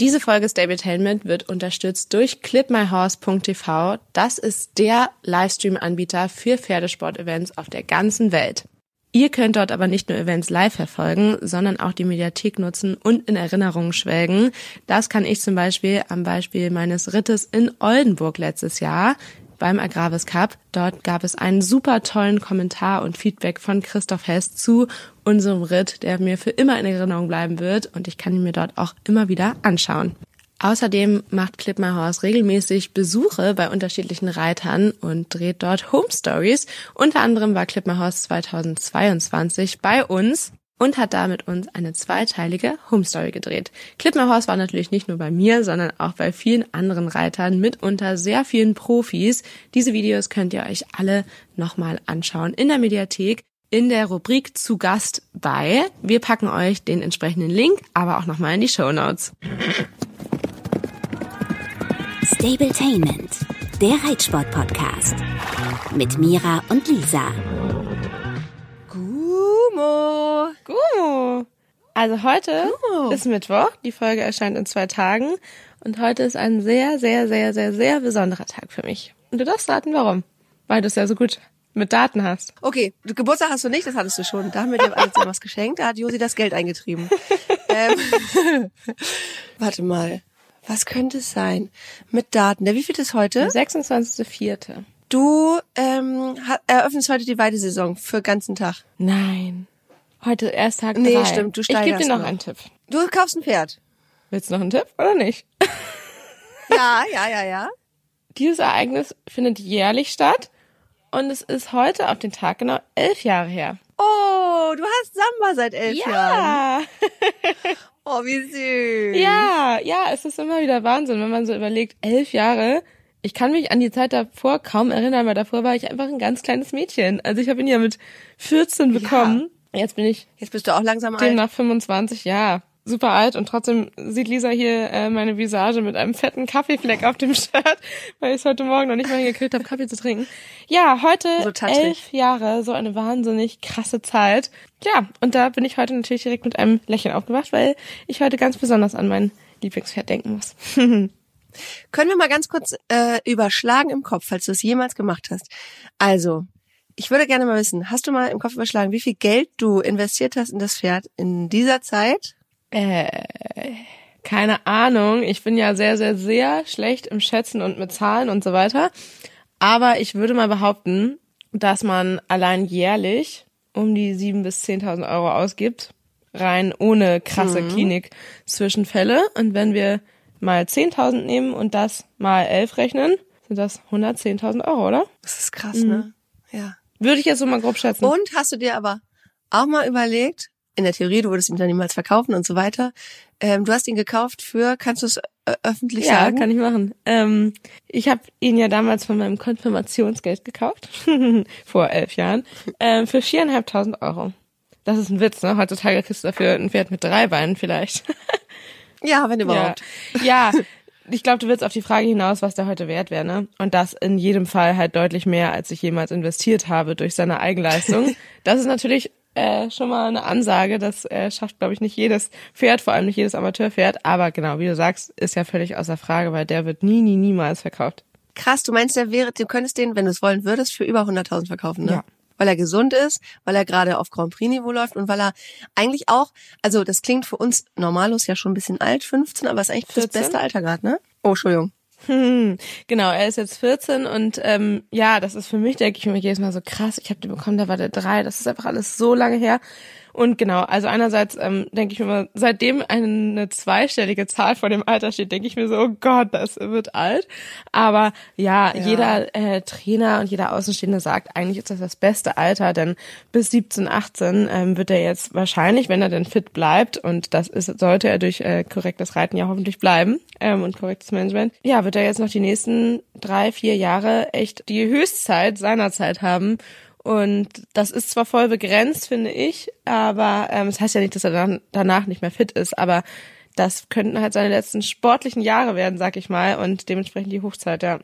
Diese Folge Stabletainment wird unterstützt durch clipmyhorse.tv. Das ist der Livestream-Anbieter für Pferdesport-Events auf der ganzen Welt. Ihr könnt dort aber nicht nur Events live verfolgen, sondern auch die Mediathek nutzen und in Erinnerungen schwelgen. Das kann ich zum Beispiel am Beispiel meines Rittes in Oldenburg letztes Jahr beim Agravis Cup. Dort gab es einen super tollen Kommentar und Feedback von Christoph Hess zu unserem Ritt, der mir für immer in Erinnerung bleiben wird und ich kann ihn mir dort auch immer wieder anschauen. Außerdem macht Clip My Horse regelmäßig Besuche bei unterschiedlichen Reitern und dreht dort Home Stories. Unter anderem war Clip My Horse 2022 bei uns und hat da mit uns eine zweiteilige Home Story gedreht. Horse war natürlich nicht nur bei mir, sondern auch bei vielen anderen Reitern, mitunter sehr vielen Profis. Diese Videos könnt ihr euch alle nochmal anschauen in der Mediathek in der Rubrik zu Gast bei. Wir packen euch den entsprechenden Link, aber auch nochmal in die Show Notes. Stabletainment, der Reitsport-Podcast mit Mira und Lisa. Gumo. Gumo. Also heute Gumo. ist Mittwoch. Die Folge erscheint in zwei Tagen. Und heute ist ein sehr, sehr, sehr, sehr, sehr besonderer Tag für mich. Und du darfst raten, warum. Weil du es ja so gut mit Daten hast. Okay, du Geburtstag hast du nicht, das hattest du schon. Da haben wir dir alles was geschenkt. Da hat Josi das Geld eingetrieben. ähm, warte mal. Was könnte es sein? Mit Daten. Der wie viel ist heute? 26.04. Du ähm, eröffnest heute die Weidesaison für ganzen Tag. Nein. Heute erst Tag Nee, drei. stimmt, du Ich gebe dir noch, noch. einen Tipp. Du kaufst ein Pferd. Willst du noch einen Tipp oder nicht? Ja, ja, ja, ja. Dieses Ereignis findet jährlich statt und es ist heute auf den Tag genau elf Jahre her. Oh, du hast Samba seit elf Jahren. Ja, Oh, wie süß. ja, ja, es ist immer wieder Wahnsinn, wenn man so überlegt, elf Jahre. Ich kann mich an die Zeit davor kaum erinnern, weil davor war ich einfach ein ganz kleines Mädchen. Also ich habe ihn ja mit 14 bekommen. Jetzt bin ich Jetzt bist du auch langsam alt. demnach 25, ja. Super alt und trotzdem sieht Lisa hier äh, meine Visage mit einem fetten Kaffeefleck auf dem Shirt, weil ich es heute Morgen noch nicht mal hingekriegt habe, Kaffee zu trinken. Ja, heute So elf Jahre, so eine wahnsinnig krasse Zeit. Ja, und da bin ich heute natürlich direkt mit einem Lächeln aufgewacht, weil ich heute ganz besonders an mein Lieblingspferd denken muss. Können wir mal ganz kurz äh, überschlagen im Kopf, falls du es jemals gemacht hast. Also, ich würde gerne mal wissen, hast du mal im Kopf überschlagen, wie viel Geld du investiert hast in das Pferd in dieser Zeit? Äh, keine Ahnung. Ich bin ja sehr, sehr, sehr schlecht im Schätzen und mit Zahlen und so weiter. Aber ich würde mal behaupten, dass man allein jährlich um die 7.000 bis 10.000 Euro ausgibt. Rein ohne krasse Klinik-Zwischenfälle. Und wenn wir mal 10.000 nehmen und das mal 11 rechnen, sind das 110.000 Euro, oder? Das ist krass, ne? Ja. Würde ich jetzt so mal grob schätzen. Und hast du dir aber auch mal überlegt, in der Theorie, du würdest ihn dann niemals verkaufen und so weiter, ähm, du hast ihn gekauft für, kannst du es äh, öffentlich Ja, sagen? kann ich machen. Ähm, ich habe ihn ja damals von meinem Konfirmationsgeld gekauft, vor elf Jahren, ähm, für viereinhalbtausend Euro. Das ist ein Witz, ne? Heutzutage kriegst du dafür ein Pferd mit drei Beinen vielleicht. ja, wenn ja. überhaupt. ja, ich glaube, du willst auf die Frage hinaus, was der heute wert wäre, ne? Und das in jedem Fall halt deutlich mehr, als ich jemals investiert habe durch seine Eigenleistung. Das ist natürlich äh, schon mal eine Ansage. Das äh, schafft, glaube ich, nicht jedes Pferd, vor allem nicht jedes Amateurpferd. Aber genau, wie du sagst, ist ja völlig außer Frage, weil der wird nie, nie, niemals verkauft. Krass, du meinst, der wäre, du könntest den, wenn du es wollen würdest, für über 100.000 verkaufen, ne? Ja. Weil er gesund ist, weil er gerade auf Grand Prix Niveau läuft und weil er eigentlich auch, also das klingt für uns normalos ja schon ein bisschen alt, 15, aber ist eigentlich das 14? beste Alter gerade, ne? Oh, Entschuldigung. Hm, genau, er ist jetzt 14 und ähm, ja, das ist für mich, denke ich mir jedes Mal so krass. Ich habe den bekommen, da war der drei. Das ist einfach alles so lange her. Und genau, also einerseits ähm, denke ich mir immer, seitdem eine zweistellige Zahl vor dem Alter steht, denke ich mir so, oh Gott, das wird alt. Aber ja, Ja. jeder äh, Trainer und jeder Außenstehende sagt, eigentlich ist das das beste Alter, denn bis 17, 18 ähm, wird er jetzt wahrscheinlich, wenn er denn fit bleibt, und das ist, sollte er durch äh, korrektes Reiten ja hoffentlich bleiben ähm, und korrektes Management, ja, wird er jetzt noch die nächsten drei, vier Jahre echt die Höchstzeit seiner Zeit haben. Und das ist zwar voll begrenzt, finde ich, aber ähm, das heißt ja nicht, dass er dann, danach nicht mehr fit ist, aber das könnten halt seine letzten sportlichen Jahre werden, sag ich mal, und dementsprechend die Hochzeit, ja.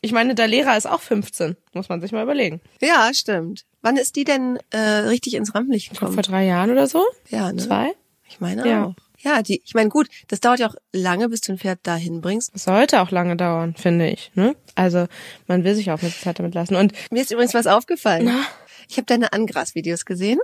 Ich meine, der Lehrer ist auch 15, muss man sich mal überlegen. Ja, stimmt. Wann ist die denn äh, richtig ins Rampenlicht gekommen? vor drei Jahren oder so? Ja, ne? Zwei? Ich meine Ja. auch. Ja, die, ich meine, gut, das dauert ja auch lange, bis du ein Pferd dahin bringst. Das sollte auch lange dauern, finde ich. Ne? Also man will sich auch mit Zeit damit lassen. Und Mir ist übrigens was aufgefallen. Na? Ich habe deine Angras-Videos gesehen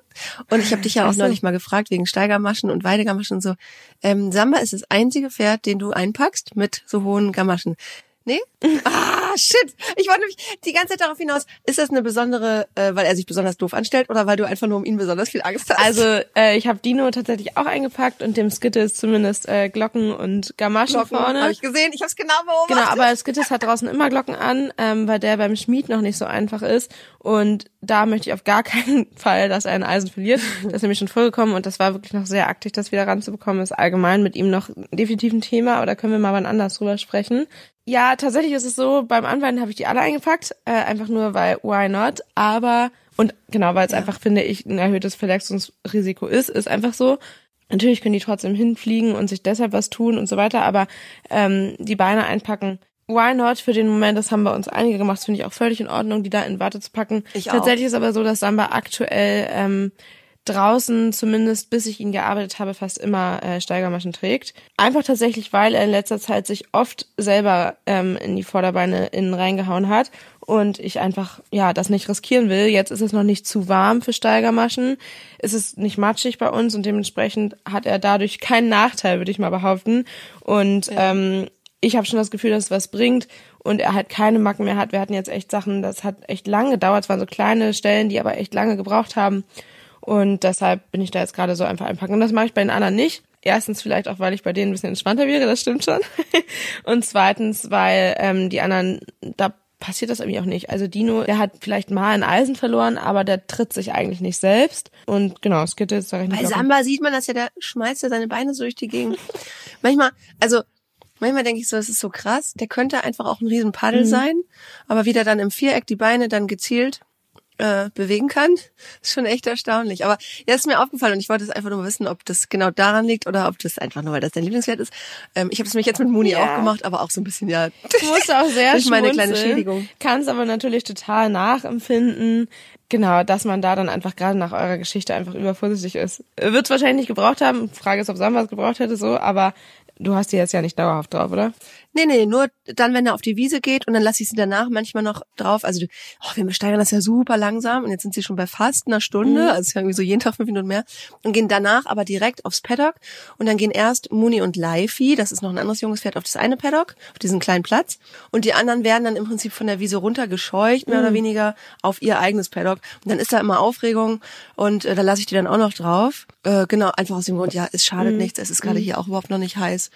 und ich habe dich ja auch neulich mal gefragt wegen Steigermaschen und Weidegamaschen und so. Ähm, Samba ist das einzige Pferd, den du einpackst mit so hohen Gamaschen. Nee? Ah, shit. Ich wollte nämlich die ganze Zeit darauf hinaus, ist das eine besondere, äh, weil er sich besonders doof anstellt oder weil du einfach nur um ihn besonders viel Angst hast? also äh, ich habe Dino tatsächlich auch eingepackt und dem Skittles zumindest äh, Glocken und Gamaschen Glocken vorne. habe ich gesehen, ich habe es genau beobachtet. Genau, aber Skittles hat draußen immer Glocken an, ähm, weil der beim Schmied noch nicht so einfach ist. Und da möchte ich auf gar keinen Fall, dass er ein Eisen verliert. Das ist nämlich schon vorgekommen und das war wirklich noch sehr aktiv, das wieder ranzubekommen. Ist allgemein mit ihm noch definitiv ein Thema, aber da können wir mal wann anders drüber sprechen. Ja, tatsächlich ist es so, beim Anweiden habe ich die alle eingepackt, äh, einfach nur weil why not, aber und genau, weil es einfach, finde ich, ein erhöhtes Verletzungsrisiko ist, ist einfach so. Natürlich können die trotzdem hinfliegen und sich deshalb was tun und so weiter, aber ähm, die Beine einpacken, why not für den Moment, das haben bei uns einige gemacht, das finde ich auch völlig in Ordnung, die da in Watte zu packen. Ich auch. Tatsächlich ist aber so, dass Samba aktuell ähm, draußen, zumindest bis ich ihn gearbeitet habe, fast immer äh, Steigermaschen trägt. Einfach tatsächlich, weil er in letzter Zeit sich oft selber ähm, in die Vorderbeine innen reingehauen hat und ich einfach ja das nicht riskieren will. Jetzt ist es noch nicht zu warm für Steigermaschen. Es ist nicht matschig bei uns und dementsprechend hat er dadurch keinen Nachteil, würde ich mal behaupten. Und ähm, ich habe schon das Gefühl, dass es was bringt und er halt keine Macken mehr hat. Wir hatten jetzt echt Sachen, das hat echt lange gedauert. Es waren so kleine Stellen, die aber echt lange gebraucht haben. Und deshalb bin ich da jetzt gerade so einfach einpacken. Und das mache ich bei den anderen nicht. Erstens vielleicht auch, weil ich bei denen ein bisschen entspannter wäre, das stimmt schon. Und zweitens, weil ähm, die anderen, da passiert das irgendwie auch nicht. Also Dino, der hat vielleicht mal ein Eisen verloren, aber der tritt sich eigentlich nicht selbst. Und genau, Skittles, sag ich nicht. Bei Samba sieht man das ja, der schmeißt ja seine Beine so durch die Gegend. manchmal, also manchmal denke ich so, es ist so krass, der könnte einfach auch ein riesen Paddel sein, aber wie der dann im Viereck die Beine dann gezielt äh, bewegen kann, ist schon echt erstaunlich. Aber ja, ist mir aufgefallen und ich wollte es einfach nur wissen, ob das genau daran liegt oder ob das einfach nur, weil das dein Lieblingswert ist. Ähm, ich habe es mich jetzt mit Muni Ja. auch gemacht, aber auch so ein bisschen, ja, Du musst auch sehr Durch meine kleine Schädigung. Kannst aber natürlich total nachempfinden. Genau, dass man da dann einfach gerade nach eurer Geschichte einfach übervorsichtig ist. Wird es wahrscheinlich nicht gebraucht haben. Frage ist, ob Samba es gebraucht hätte, so, aber du hast die jetzt ja nicht dauerhaft drauf, oder? Nee, nee, nur dann, wenn er auf die Wiese geht und dann lasse ich sie danach manchmal noch drauf. Also oh, wir steigern das ja super langsam und jetzt sind sie schon bei fast einer Stunde, also ist ja irgendwie so jeden Tag fünf Minuten mehr und gehen danach aber direkt aufs Paddock und dann gehen erst Muni und Laifi, das ist noch ein anderes junges Pferd, auf das eine Paddock, auf diesen kleinen Platz und die anderen werden dann im Prinzip von der Wiese runtergescheucht, mehr oder weniger auf ihr eigenes Paddock. Und dann ist da immer Aufregung und äh, da lasse ich die dann auch noch drauf. Äh, genau, einfach aus dem Grund, ja, es schadet nichts, es ist gerade hier auch überhaupt noch nicht heiß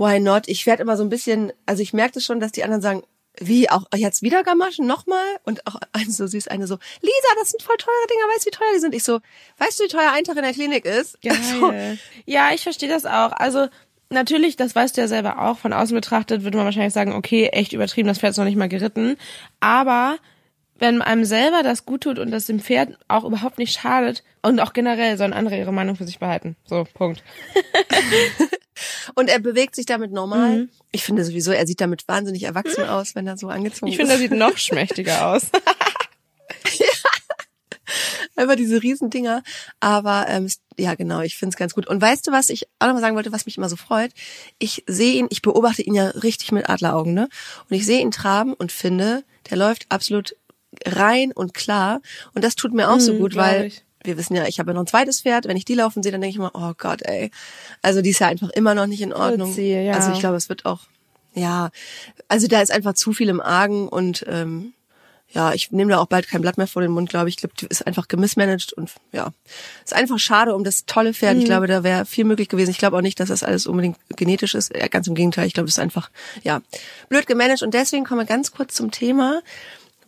why not? Ich werde immer so ein bisschen, also ich merke das schon, dass die anderen sagen, wie, auch jetzt wieder Gamaschen, nochmal? Und auch eine so süß, eine so, Lisa, das sind voll teure Dinger, weißt du, wie teuer die sind? Ich so, weißt du, wie teuer ein Tag in der Klinik ist? Also, Ja, ich verstehe das auch. Also natürlich, das weißt du ja selber auch, von außen betrachtet würde man wahrscheinlich sagen, okay, echt übertrieben, das Pferd ist noch nicht mal geritten. Aber wenn einem selber das gut tut und das dem Pferd auch überhaupt nicht schadet und auch generell sollen andere ihre Meinung für sich behalten. So, Punkt. und er bewegt sich damit normal. Ich finde sowieso, er sieht damit wahnsinnig erwachsen aus, wenn er so angezogen Ich finde, er ist. sieht noch schmächtiger aus. Einfach diese riesen Dinger. Aber ähm, ja, genau, ich finde es ganz gut. Und weißt du, was ich auch nochmal sagen wollte, was mich immer so freut? Ich sehe ihn, ich beobachte ihn ja richtig mit Adleraugen, ne? Und ich sehe ihn traben und finde, der läuft absolut rein und klar. Und das tut mir auch so Mhm, gut, weil ich. wir wissen ja, ich habe ja noch ein zweites Pferd. Wenn ich die laufen sehe, dann denke ich immer, oh Gott, ey. Also die ist ja einfach immer noch nicht in Ordnung. sie, ja. Also ich glaube, es wird auch, ja, also da ist einfach zu viel im Argen und ähm, ja, ich nehme da auch bald kein Blatt mehr vor den Mund, glaube ich. Ich glaube, die ist einfach gemissmanagt und ja, ist einfach schade um das tolle Pferd. Mhm. Ich glaube, da wäre viel möglich gewesen. Ich glaube auch nicht, dass das alles unbedingt genetisch ist. Ja, ganz im Gegenteil. Ich glaube, das ist einfach ja blöd gemanagt. Und deswegen kommen wir ganz kurz zum Thema,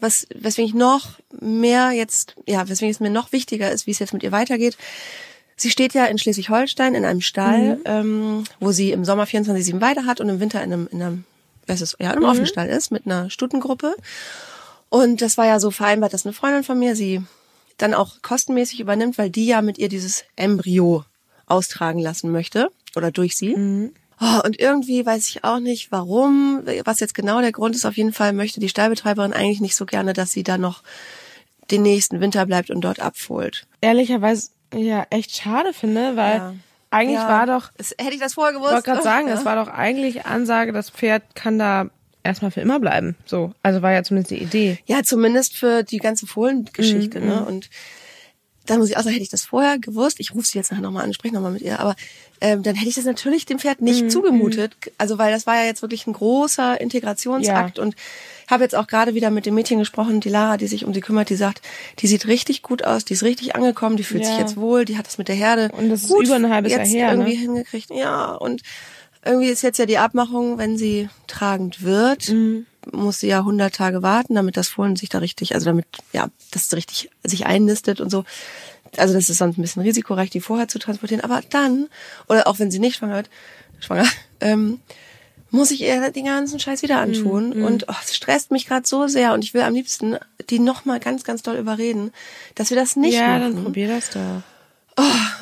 was weswegen ich noch mehr jetzt, ja, weswegen es mir noch wichtiger ist, wie es jetzt mit ihr weitergeht. Sie steht ja in Schleswig-Holstein in einem Stall, ähm, wo sie im Sommer 24/7 Weide hat und im Winter in einem, in einem, was ist, ja, in einem Offenstall ist mit einer Stutengruppe. Und das war ja so vereinbart, dass eine Freundin von mir sie dann auch kostenmäßig übernimmt, weil die ja mit ihr dieses Embryo austragen lassen möchte oder durch sie. Oh, und irgendwie weiß ich auch nicht, warum, was jetzt genau der Grund ist. Auf jeden Fall möchte die Stallbetreiberin eigentlich nicht so gerne, dass sie da noch den nächsten Winter bleibt und dort abfohlt. Ehrlicherweise ja echt schade finde, weil Ja. eigentlich Ja. war doch, Es, hätte ich das vorher ich gewusst. wollte gerade sagen, ja. es war doch eigentlich Ansage, das Pferd kann da erstmal für immer bleiben. So, also war ja zumindest die Idee. Ja, zumindest für die ganze Fohlengeschichte, Mhm, ne? Und dann muss ich auch sagen, hätte ich das vorher gewusst, ich rufe sie jetzt nachher nochmal an, spreche nochmal mit ihr, aber ähm, dann hätte ich das natürlich dem Pferd Mhm, nicht zugemutet. Also weil das war ja jetzt wirklich ein großer Integrationsakt und habe jetzt auch gerade wieder mit dem Mädchen gesprochen, die Lara, die sich um sie kümmert, die sagt, die sieht richtig gut aus, die ist richtig angekommen, die fühlt sich Ja. jetzt wohl, die hat das mit der Herde Und das ist gut über ein halbes Jahr jetzt her, ne? irgendwie hingekriegt. Ja, und irgendwie ist jetzt ja die Abmachung, wenn sie tragend wird, Mhm. Muss sie ja 100 Tage warten, damit das Fohlen sich da richtig, also damit, ja, das richtig sich einnistet und so. Also das ist sonst ein bisschen risikoreich, die vorher zu transportieren. Aber dann, oder auch wenn sie nicht schwanger wird, schwanger, ähm, muss ich ihr den ganzen Scheiß wieder antun. Und oh, es stresst mich gerade so sehr und ich will am liebsten die nochmal ganz, ganz doll überreden, dass wir das nicht ja, machen. dann probier das doch.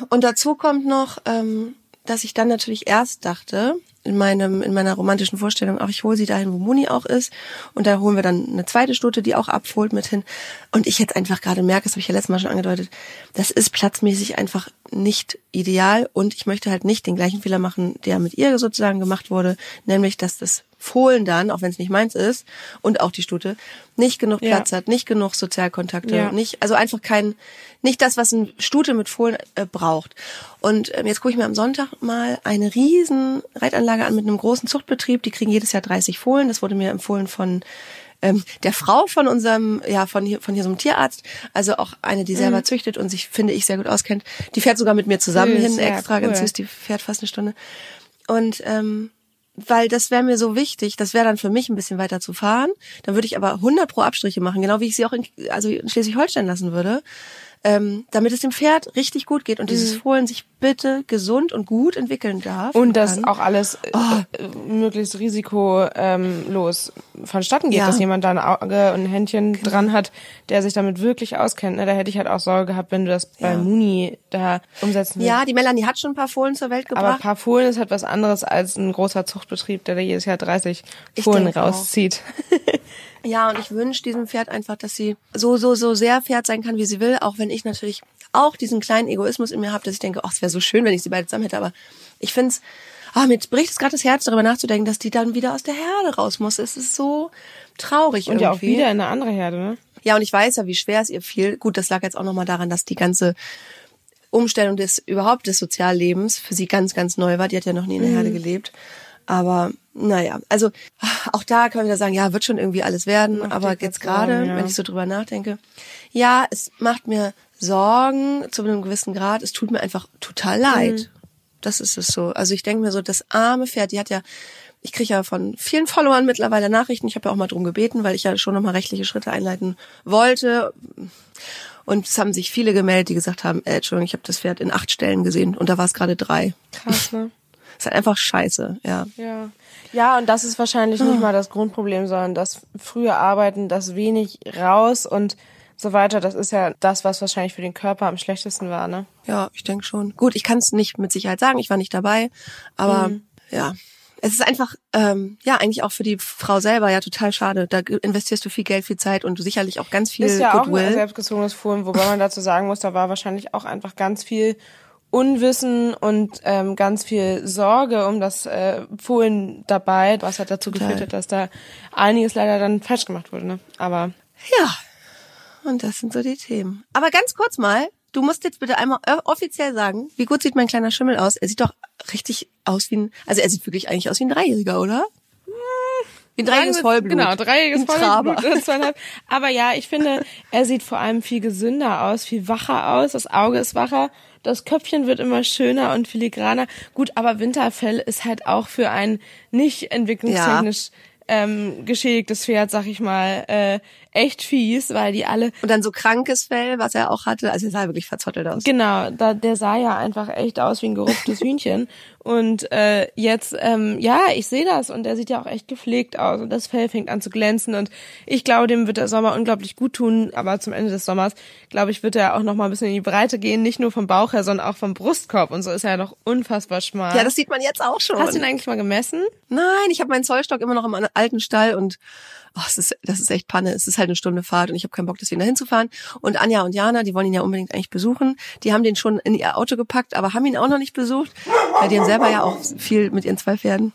Und dazu kommt noch, ähm, dass ich dann natürlich erst dachte, in meinem, in meiner romantischen Vorstellung, ach, ich hole sie dahin, wo Muni auch ist. Und da holen wir dann eine zweite Stute, die auch abholt mit hin. Und ich jetzt einfach gerade merke, das habe ich ja letztes Mal schon angedeutet, das ist platzmäßig einfach nicht ideal. Und ich möchte halt nicht den gleichen Fehler machen, der mit ihr sozusagen gemacht wurde, nämlich, dass das Fohlen dann, auch wenn es nicht meins ist, und auch die Stute, nicht genug Ja. Platz hat, nicht genug Sozialkontakte, Ja. nicht, also einfach kein, nicht das, was ein Stute mit Fohlen äh, braucht. Und ähm, jetzt gucke ich mir am Sonntag mal eine riesen Reitanlage an mit einem großen Zuchtbetrieb. Die kriegen jedes Jahr 30 Fohlen. Das wurde mir empfohlen von ähm, der Frau von unserem, ja, von hier, von hier so einem Tierarzt. Also auch eine, die selber züchtet und sich, finde ich, sehr gut auskennt. Die fährt sogar mit mir zusammen Süß, hin, ja, extra, cool. ganz süß. Die fährt fast eine Stunde. Und ähm, weil das wäre mir so wichtig, das wäre dann für mich ein bisschen weiter zu fahren. Dann würde ich aber 100 pro Abstriche machen, genau wie ich sie auch in, also in Schleswig-Holstein lassen würde, ähm, damit es dem Pferd richtig gut geht und dieses Fohlen sich bitte gesund und gut entwickeln darf. Und dass auch alles äh, äh, möglichst risikolos los vonstatten geht, Ja. Genau. dass jemand da ein Auge und ein Händchen dran hat, der sich damit wirklich auskennt. Ne? Da hätte ich halt auch Sorge gehabt, wenn du das bei Ja. Muni da umsetzen willst. Ja, die Melanie hat schon ein paar Fohlen zur Welt Aber gebracht. paar Fohlen ist halt was anderes als ein großer Zuchtbetrieb, der da jedes Jahr 30 Ich Fohlen rauszieht. Ja, und ich wünsche diesem Pferd einfach, dass sie so, so, so sehr Pferd sein kann, wie sie will, auch wenn ich natürlich auch diesen kleinen Egoismus in mir habe, dass ich denke, ach, es wäre so schön, wenn ich sie beide zusammen hätte, aber ich find's, ah, mir bricht es gerade das Herz, darüber nachzudenken, dass die dann wieder aus der Herde raus muss. Es ist so traurig Und irgendwie. ja auch wieder in eine andere Herde, ne? Ja, und ich weiß ja, wie schwer es ihr fiel. Gut, das lag jetzt auch nochmal daran, dass die ganze Umstellung des überhaupt des Soziallebens für sie ganz, ganz neu war. Die hat ja noch nie in der Herde gelebt. Aber naja, also auch da wir wieder sagen, ja, wird schon irgendwie alles werden. aber dir jetzt gerade, ja. wenn ich so drüber nachdenke, ja, es macht mir Sorgen zu einem gewissen Grad. Es tut mir einfach total leid. Das ist es so. Also ich denke mir so, das arme Pferd, die hat ja, ich kriege ja von vielen Followern mittlerweile Nachrichten. Ich habe ja auch mal drum gebeten, weil ich ja schon nochmal rechtliche Schritte einleiten wollte. Und es haben sich viele gemeldet, die gesagt haben, äh, Entschuldigung, ich habe das Pferd in acht Stellen gesehen und da war es gerade drei. Krass, ne? ist halt einfach scheiße, ja. Ja. Ja, und das ist wahrscheinlich Ah. nicht mal das Grundproblem, sondern das frühe Arbeiten, das wenig raus und so weiter, das ist ja das, was wahrscheinlich für den Körper am schlechtesten war, ne? Ja, ich denke schon. Gut, ich kann es nicht mit Sicherheit sagen, ich war nicht dabei, aber Mhm. ja. Es ist einfach, ähm, ja, eigentlich auch für die Frau selber ja total schade. Da investierst du viel Geld, viel Zeit und sicherlich auch ganz viel Ist ja auch ein Goodwill. selbstgezogenes Fohlen, wobei man dazu sagen muss, da war wahrscheinlich auch einfach ganz viel Unwissen und ähm, ganz viel Sorge um das äh, Fohlen dabei, was halt dazu Total. geführt hat, dass da einiges leider dann falsch gemacht wurde. Ne? Aber Ja, und das sind so die Themen. Aber ganz kurz mal, du musst jetzt bitte einmal offiziell sagen, wie gut sieht mein kleiner Schimmel aus? Er sieht doch richtig aus wie ein, also er sieht wirklich eigentlich aus wie ein Dreijähriger, oder? Wie ein dreijähriges Vollblut. Genau, dreijähriges Ein Traber. Vollblut. Aber ja, ich finde, er sieht vor allem viel gesünder aus, viel wacher aus. Das Auge ist wacher. Das Köpfchen wird immer schöner und filigraner. Gut, aber Winterfell ist halt auch für ein nicht entwicklungstechnisch ähm, geschädigtes Pferd, sag ich mal, äh, echt fies, weil die alle Und dann so krankes Fell, was er auch hatte. Also er sah wirklich verzottelt aus. Genau, da, der sah ja einfach echt aus wie ein gerupftes Hühnchen. Und äh, jetzt, ähm, ja, ich sehe das und er sieht ja auch echt gepflegt aus und das Fell fängt an zu glänzen und ich glaube, dem wird der Sommer unglaublich gut tun, aber zum Ende des Sommers, glaube ich, wird er auch noch mal ein bisschen in die Breite gehen, nicht nur vom Bauch her, sondern auch vom Brustkorb und so ist er ja noch unfassbar schmal. Ja, das sieht man jetzt auch schon. Hast du ihn eigentlich mal gemessen? Nein, ich habe meinen Zollstock immer noch im alten Stall und oh, es ist, das ist echt Panne. Es ist halt eine Stunde Fahrt und ich habe keinen Bock, deswegen dahin zu fahren. Und Anja und Jana, die wollen ihn ja unbedingt eigentlich besuchen. Die haben den schon in ihr Auto gepackt, aber haben ihn auch noch nicht besucht, weil die haben selber ja auch viel mit ihren zwei Pferden.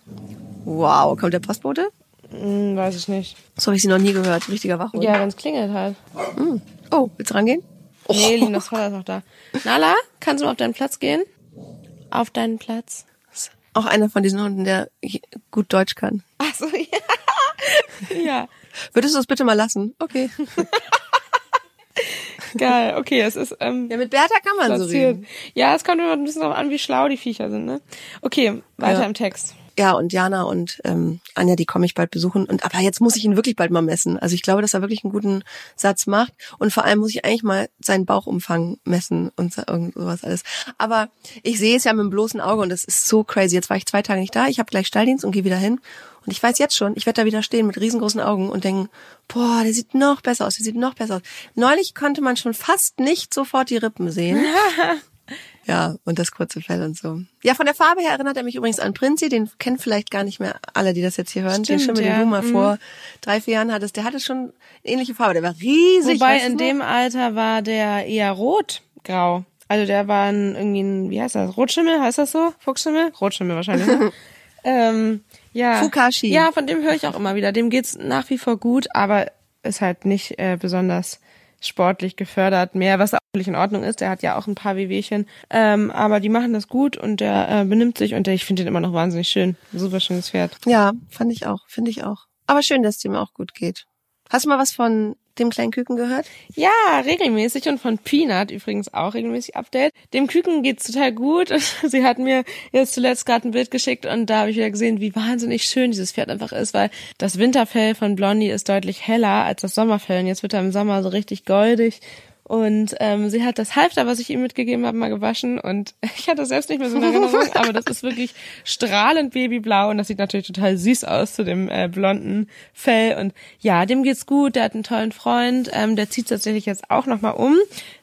Wow, kommt der Postbote? Hm, weiß ich nicht. So habe ich sie noch nie gehört. Richtiger Wachhund. Ja, wenn es klingelt halt. Hm. Oh, willst du rangehen? Nee, Linas Vater ist auch da. Nala, kannst du mal auf deinen Platz gehen? Auf deinen Platz. Auch einer von diesen Hunden, der gut Deutsch kann. Ach so, ja. ja. Würdest du es bitte mal lassen? Okay. Geil, okay, es ist. Ähm, ja, mit Bertha kann man so reden. Ja, es kommt immer ein bisschen darauf an, wie schlau die Viecher sind, ne? Okay, weiter Ja. im Text. Ja, und Jana und ähm, Anja, die komme ich bald besuchen. Und aber jetzt muss ich ihn wirklich bald mal messen. Also ich glaube, dass er wirklich einen guten Satz macht. Und vor allem muss ich eigentlich mal seinen Bauchumfang messen und so, irgend sowas alles. Aber ich sehe es ja mit dem bloßen Auge und das ist so crazy. Jetzt war ich zwei Tage nicht da. Ich habe gleich Stalldienst und gehe wieder hin. Und ich weiß jetzt schon, ich werde da wieder stehen mit riesengroßen Augen und denken, boah, der sieht noch besser aus, der sieht noch besser aus. Neulich konnte man schon fast nicht sofort die Rippen sehen. Ja, und das kurze Fell und so. Ja, von der Farbe her erinnert er mich übrigens an Prinzi, den kennen vielleicht gar nicht mehr alle, die das jetzt hier hören. den Stimmt, Schimmel, ja. den du mal Mhm. vor drei, vier Jahren hattest, der hatte schon eine ähnliche Farbe. Der war riesig. Wobei in noch? dem Alter war der eher rot-grau. Also der war ein, irgendwie ein, wie heißt das? Rotschimmel, heißt das so? Fuchsschimmel? Rotschimmel wahrscheinlich. Ne? ähm, ja. Fukashi. Ja, von dem höre ich auch immer wieder. Dem geht's nach wie vor gut, aber ist halt nicht äh, besonders sportlich gefördert mehr, was auch völlig in Ordnung ist. Der hat ja auch ein paar Wehwehchen. Ähm, aber die machen das gut und der äh, benimmt sich und der, ich finde den immer noch wahnsinnig schön. Super schönes Pferd. Ja, fand ich auch, finde ich auch. Aber schön, dass es dem auch gut geht. Hast du mal was von dem kleinen Küken gehört? Ja, regelmäßig und von Peanut übrigens auch regelmäßig Update. Dem Küken geht's total gut. Sie hat mir jetzt zuletzt gerade ein Bild geschickt und da habe ich wieder gesehen, wie wahnsinnig schön dieses Pferd einfach ist, weil das Winterfell von Blondie ist deutlich heller als das Sommerfell und jetzt wird er im Sommer so richtig goldig. Und ähm, sie hat das Halfter, was ich ihm mitgegeben habe, mal gewaschen und ich hatte selbst nicht mehr so in Erinnerung, aber das ist wirklich strahlend babyblau und das sieht natürlich total süß aus zu dem äh, blonden Fell und ja, dem geht's gut, der hat einen tollen Freund, ähm, der zieht tatsächlich jetzt auch nochmal um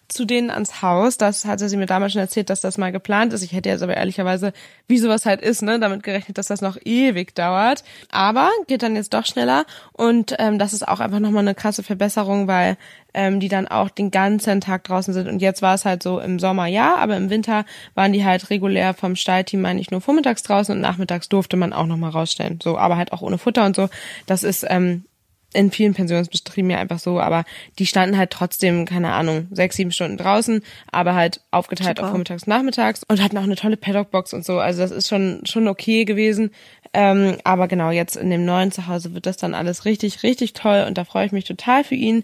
zu denen ans Haus. Das hatte sie mir damals schon erzählt, dass das mal geplant ist. Ich hätte jetzt aber ehrlicherweise, wie sowas halt ist, ne, damit gerechnet, dass das noch ewig dauert. Aber geht dann jetzt doch schneller und ähm, das ist auch einfach nochmal eine krasse Verbesserung, weil ähm, die dann auch den ganzen Tag draußen sind. Und jetzt war es halt so im Sommer ja, aber im Winter waren die halt regulär vom Stallteam, meine ich, nur vormittags draußen und nachmittags durfte man auch nochmal rausstellen. So, aber halt auch ohne Futter und so. Das ist ähm, in vielen Pensionsbetrieben ja einfach so, aber die standen halt trotzdem, keine Ahnung, sechs, sieben Stunden draußen, aber halt aufgeteilt Super. auf vormittags, nachmittags und hatten auch eine tolle Paddockbox und so. Also das ist schon, schon okay gewesen. Ähm, aber genau, jetzt in dem neuen Zuhause wird das dann alles richtig, richtig toll und da freue ich mich total für ihn,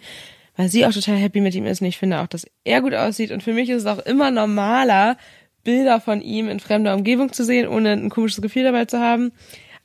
weil sie auch total happy mit ihm ist und ich finde auch, dass er gut aussieht und für mich ist es auch immer normaler, Bilder von ihm in fremder Umgebung zu sehen, ohne ein komisches Gefühl dabei zu haben.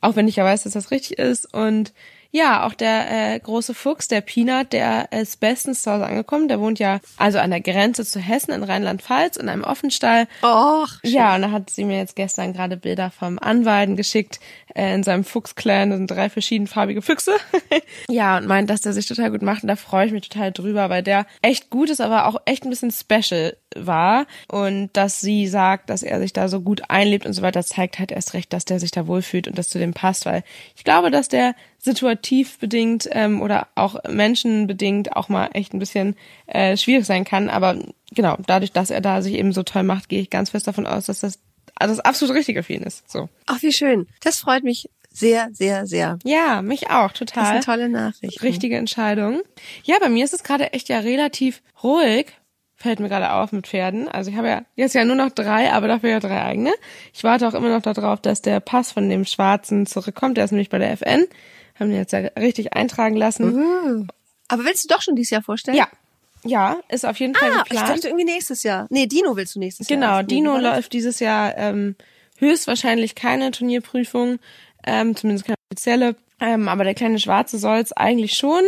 Auch wenn ich ja weiß, dass das richtig ist. Und ja, auch der äh, große Fuchs, der Peanut, der ist bestens zu Hause angekommen. Der wohnt ja also an der Grenze zu Hessen in Rheinland-Pfalz in einem Offenstall. Och, Ja, und da hat sie mir jetzt gestern gerade Bilder vom Anweiden geschickt äh, in seinem Fuchsclan. Das sind drei verschiedenfarbige Füchse. ja, und meint, dass der sich total gut macht. Und da freue ich mich total drüber, weil der echt gut ist, aber auch echt ein bisschen special war. Und dass sie sagt, dass er sich da so gut einlebt und so weiter, zeigt halt erst recht, dass der sich da wohlfühlt und das zu dem passt. Weil ich glaube, dass der situativ bedingt ähm, oder auch menschenbedingt auch mal echt ein bisschen äh, schwierig sein kann. Aber genau, dadurch, dass er da sich eben so toll macht, gehe ich ganz fest davon aus, dass das also das absolut richtig für ihn ist. So. ach wie schön. Das freut mich sehr, sehr, sehr. Ja, mich auch Das ist total. eine tolle Nachricht. Richtige Entscheidung. Ja, bei mir ist es gerade echt ja relativ ruhig. Fällt mir gerade auf mit Pferden. Also ich habe ja jetzt ja nur noch drei, aber dafür ja drei eigene. Ich warte auch immer noch darauf, dass der Pass von dem Schwarzen zurückkommt. Der ist nämlich bei der FN. Haben den jetzt ja richtig eintragen lassen. Aber willst du doch schon dieses Jahr vorstellen? Ja. Ja, ist auf jeden Fall Ah, ich geplant. dachte irgendwie nächstes Jahr. Nee, Dino willst du nächstes Jahr. Genau. Dino läuft dieses Jahr ähm, höchstwahrscheinlich keine Turnierprüfung, ähm, zumindest keine offizielle. Ähm, aber der kleine Schwarze soll's eigentlich schon.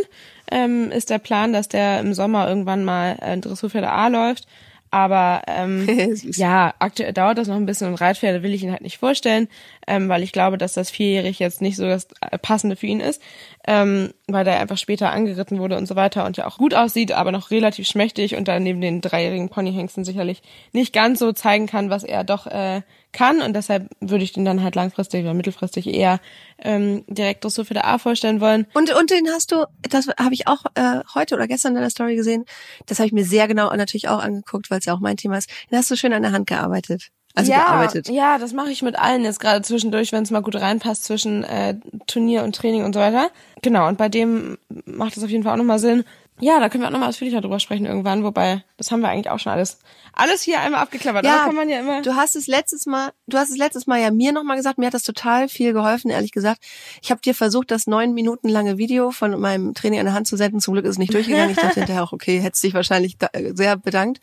Ähm, ist der Plan, dass der im Sommer irgendwann mal äh, Dressurpferde A läuft. Aber ähm, ja, aktuell dauert das noch ein bisschen und Reitpferde will ich ihn halt nicht vorstellen, ähm, weil ich glaube, dass das vierjährig jetzt nicht so das äh, Passende für ihn ist, ähm, weil der einfach später angeritten wurde und so weiter und ja auch gut aussieht, aber noch relativ schmächtig und dann neben den dreijährigen Ponyhengsten sicherlich nicht ganz so zeigen kann, was er doch äh, kann und deshalb würde ich den dann halt langfristig oder mittelfristig eher ähm, direkt Dressur für der A vorstellen wollen. Und, und den hast du, das habe ich auch äh, heute oder gestern in der Story gesehen, das habe ich mir sehr genau natürlich auch angeguckt, weil es ja auch mein Thema ist. Den hast du schön an der Hand gearbeitet. Also ja, gearbeitet. ja, das mache ich mit allen jetzt gerade zwischendurch, wenn es mal gut reinpasst zwischen äh, Turnier und Training und so weiter. Genau, und bei dem macht es auf jeden Fall auch nochmal Sinn. Ja, da können wir auch nochmal ausführlicher drüber sprechen irgendwann, wobei, das haben wir eigentlich auch schon alles, alles hier einmal abgeklappert. Ja, kann man ja immer. Du hast es letztes Mal, du hast es letztes Mal ja mir nochmal gesagt, mir hat das total viel geholfen, ehrlich gesagt. Ich habe dir versucht, das neun Minuten lange Video von meinem Training an der Hand zu senden. Zum Glück ist es nicht durchgegangen. Ich dachte hinterher auch, okay, hättest dich wahrscheinlich da, sehr bedankt.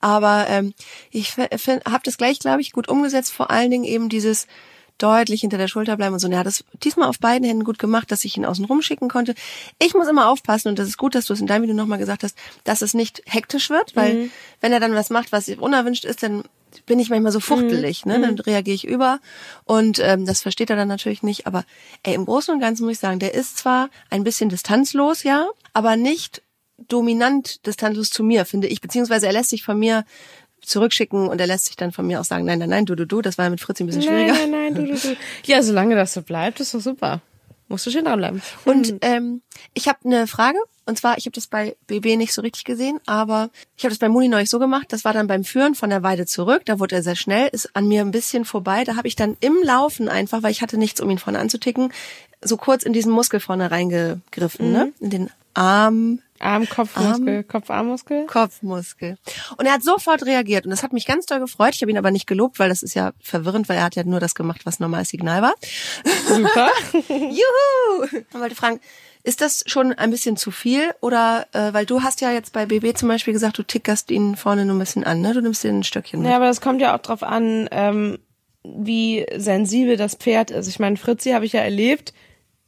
Aber ähm, ich habe das gleich, glaube ich, gut umgesetzt. Vor allen Dingen eben dieses deutlich hinter der Schulter bleiben und so. Und er hat das diesmal auf beiden Händen gut gemacht, dass ich ihn außen rumschicken konnte. Ich muss immer aufpassen und das ist gut, dass du es in deinem Video nochmal gesagt hast, dass es nicht hektisch wird, weil Mhm. wenn er dann was macht, was unerwünscht ist, dann bin ich manchmal so fuchtelig, Mhm. ne? Dann reagiere ich über und ähm, das versteht er dann natürlich nicht. Aber ey, im Großen und Ganzen muss ich sagen, der ist zwar ein bisschen distanzlos, ja, aber nicht dominant distanzlos zu mir, finde ich. Beziehungsweise er lässt sich von mir zurückschicken und er lässt sich dann von mir auch sagen, nein, nein, nein, du, du, du. Das war mit Fritzi ein bisschen schwieriger. Nein, nein, nein, du, du, du. Ja, solange das so bleibt, ist doch super. Musst du schön dranbleiben. Und ähm, ich habe eine Frage. Und zwar, ich habe das bei BB nicht so richtig gesehen, aber ich habe das bei Muni neulich so gemacht. Das war dann beim Führen von der Weide zurück. Da wurde er sehr schnell, ist an mir ein bisschen vorbei. Da habe ich dann im Laufen einfach, weil ich hatte nichts, um ihn vorne anzuticken, so kurz in diesen Muskel vorne reingegriffen, ne? In den Arm, Arm, Kopfmuskel, Kopf-Armmuskel. Kopfmuskel. Und er hat sofort reagiert und das hat mich ganz doll gefreut. Ich habe ihn aber nicht gelobt, weil das ist ja verwirrend, weil er hat ja nur das gemacht, was normales Signal war. Super. Juhu! Ich wollte fragen, ist das schon ein bisschen zu viel oder äh, weil du hast ja jetzt bei BB zum Beispiel gesagt, du tickerst ihn vorne nur ein bisschen an, ne? Du nimmst den ein Stöckchen mit. Ja, aber das kommt ja auch drauf an, ähm, wie sensibel das Pferd ist. Ich meine, Fritzi habe ich ja erlebt,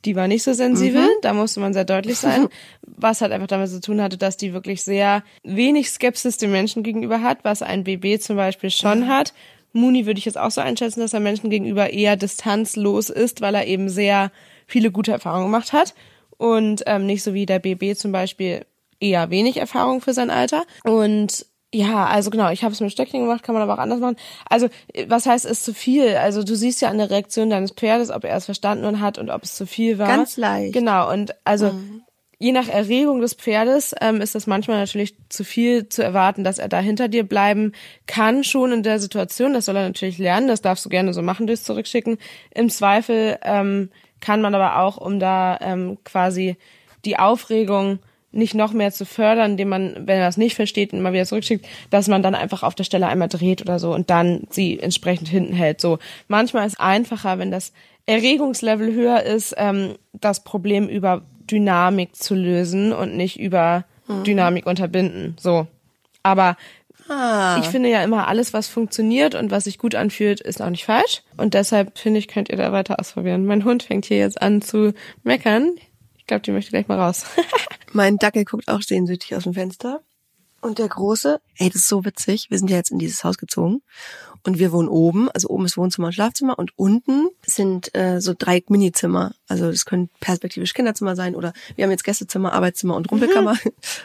die war nicht so sensibel, da musste man sehr deutlich sein, was halt einfach damit zu tun hatte, dass die wirklich sehr wenig Skepsis dem Menschen gegenüber hat, was ein BB zum Beispiel schon hat. Muni würde ich jetzt auch so einschätzen, dass er Menschen gegenüber eher distanzlos ist, weil er eben sehr viele gute Erfahrungen gemacht hat und ähm, nicht so wie der BB zum Beispiel eher wenig Erfahrung für sein Alter. Und ja, also genau, ich habe es mit Stöckchen gemacht, kann man aber auch anders machen. Also, was heißt, ist zu viel? Also, du siehst ja an der Reaktion deines Pferdes, ob er es verstanden hat und ob es zu viel war. Ganz leicht. Genau, und also je nach Erregung des Pferdes ähm, ist das manchmal natürlich zu viel zu erwarten, dass er da hinter dir bleiben kann, schon in der Situation. Das soll er natürlich lernen, das darfst du gerne so machen, durchs Zurückschicken. Im Zweifel ähm, kann man aber auch, um da ähm, quasi die Aufregung nicht noch mehr zu fördern, indem man, wenn er das nicht versteht, immer wieder zurückschickt, dass man dann einfach auf der Stelle einmal dreht oder so und dann sie entsprechend hinten hält. So manchmal ist einfacher, wenn das Erregungslevel höher ist, ähm, das Problem über Dynamik zu lösen und nicht über Dynamik unterbinden. So, aber Ah. ich finde ja immer, alles, was funktioniert und was sich gut anfühlt, ist auch nicht falsch. Und deshalb finde ich, könnt ihr da weiter ausprobieren. Mein Hund fängt hier jetzt an zu meckern. Ich glaube, die möchte gleich mal raus. Mein Dackel guckt auch sehnsüchtig aus dem Fenster. Und der Große, ey, das ist so witzig. Wir sind ja jetzt in dieses Haus gezogen. Und wir wohnen oben, also oben ist Wohnzimmer und Schlafzimmer und unten sind äh, so drei Minizimmer. Also das können perspektivisch Kinderzimmer sein oder wir haben jetzt Gästezimmer, Arbeitszimmer und Rumpelkammer.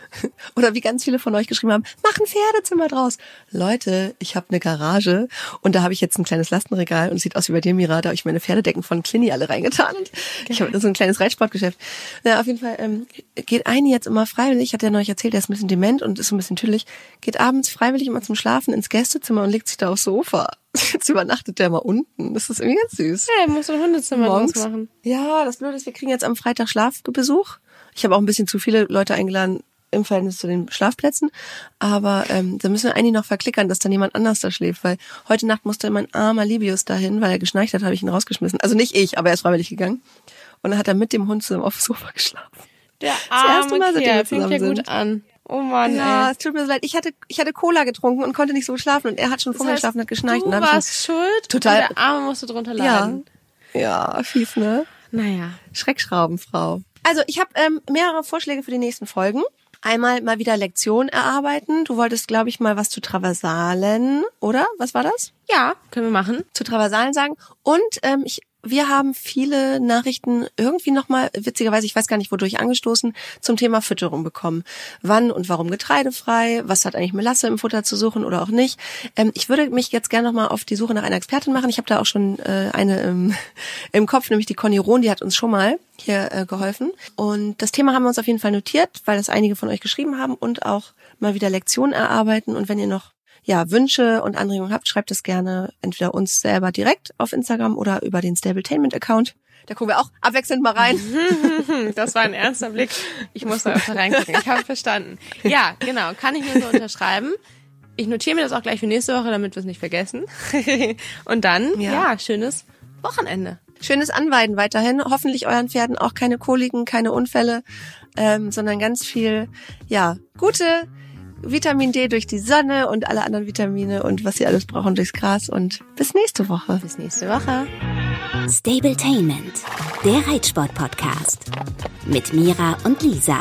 oder wie ganz viele von euch geschrieben haben, mach ein Pferdezimmer draus. Leute, ich habe eine Garage und da habe ich jetzt ein kleines Lastenregal und es sieht aus wie bei dir, Mira. Da habe ich meine Pferdedecken von Clini alle reingetan. Und ich habe so ein kleines Reitsportgeschäft. Ja, auf jeden Fall ähm, geht eine jetzt immer freiwillig, ich hatte ja neulich erzählt, der ist ein bisschen dement und ist so ein bisschen tüllig, geht abends freiwillig immer zum Schlafen ins Gästezimmer und legt sich da aufs Sofa. Jetzt übernachtet der mal unten. Das ist irgendwie ganz süß. Ja, musst du ein Hundezimmer Morgens. machen. Ja, das Blöde ist, wir kriegen jetzt am Freitag Schlafbesuch. Ich habe auch ein bisschen zu viele Leute eingeladen im Verhältnis zu den Schlafplätzen. Aber ähm, da müssen wir eigentlich noch verklickern, dass dann jemand anders da schläft. Weil heute Nacht musste mein armer Libius dahin, weil er geschnarcht hat, habe ich ihn rausgeschmissen. Also nicht ich, aber er ist freiwillig gegangen. Und dann hat er mit dem Hund zusammen auf dem Sofa geschlafen. Der erste arme Mal, seitdem wir fängt ja zusammen gut sind. an. Oh Mann, Ja, ey. es tut mir so leid. Ich hatte, ich hatte Cola getrunken und konnte nicht so schlafen. Und er hat schon vorher geschlafen, hat geschnarcht. Du und dann hab ich warst schuld Total- und der Arme musste drunter schon, ja, leiden. ja, fies, ne? Naja. Schreckschraubenfrau. Also ich habe ähm, mehrere Vorschläge für die nächsten Folgen. Einmal mal wieder Lektion erarbeiten. Du wolltest, glaube ich, mal was zu Traversalen, oder? Was war das? Ja, können wir machen. Zu Traversalen sagen. Und ähm, ich wir haben viele Nachrichten irgendwie nochmal, witzigerweise, ich weiß gar nicht wodurch angestoßen, zum Thema Fütterung bekommen. Wann und warum getreidefrei? Was hat eigentlich Melasse im Futter zu suchen oder auch nicht? Ähm, ich würde mich jetzt gerne nochmal auf die Suche nach einer Expertin machen. Ich habe da auch schon äh, eine im, im Kopf, nämlich die Conny Rohn, die hat uns schon mal hier äh, geholfen. Und das Thema haben wir uns auf jeden Fall notiert, weil das einige von euch geschrieben haben und auch mal wieder Lektionen erarbeiten. Und wenn ihr noch ja, Wünsche und Anregungen habt, schreibt es gerne entweder uns selber direkt auf Instagram oder über den Stabletainment-Account. Da gucken wir auch abwechselnd mal rein. Das war ein ernster Blick. Ich muss da öfter reingucken. Ich habe verstanden. Ja, genau. Kann ich mir so unterschreiben. Ich notiere mir das auch gleich für nächste Woche, damit wir es nicht vergessen. Und dann, ja, ja schönes Wochenende. Schönes Anweiden weiterhin. Hoffentlich euren Pferden auch keine Koliken, keine Unfälle, ähm, sondern ganz viel, ja, gute Vitamin D durch die Sonne und alle anderen Vitamine und was sie alles brauchen durchs Gras. Und bis nächste Woche. Bis nächste Woche. Stabletainment, der Reitsport-Podcast. Mit Mira und Lisa.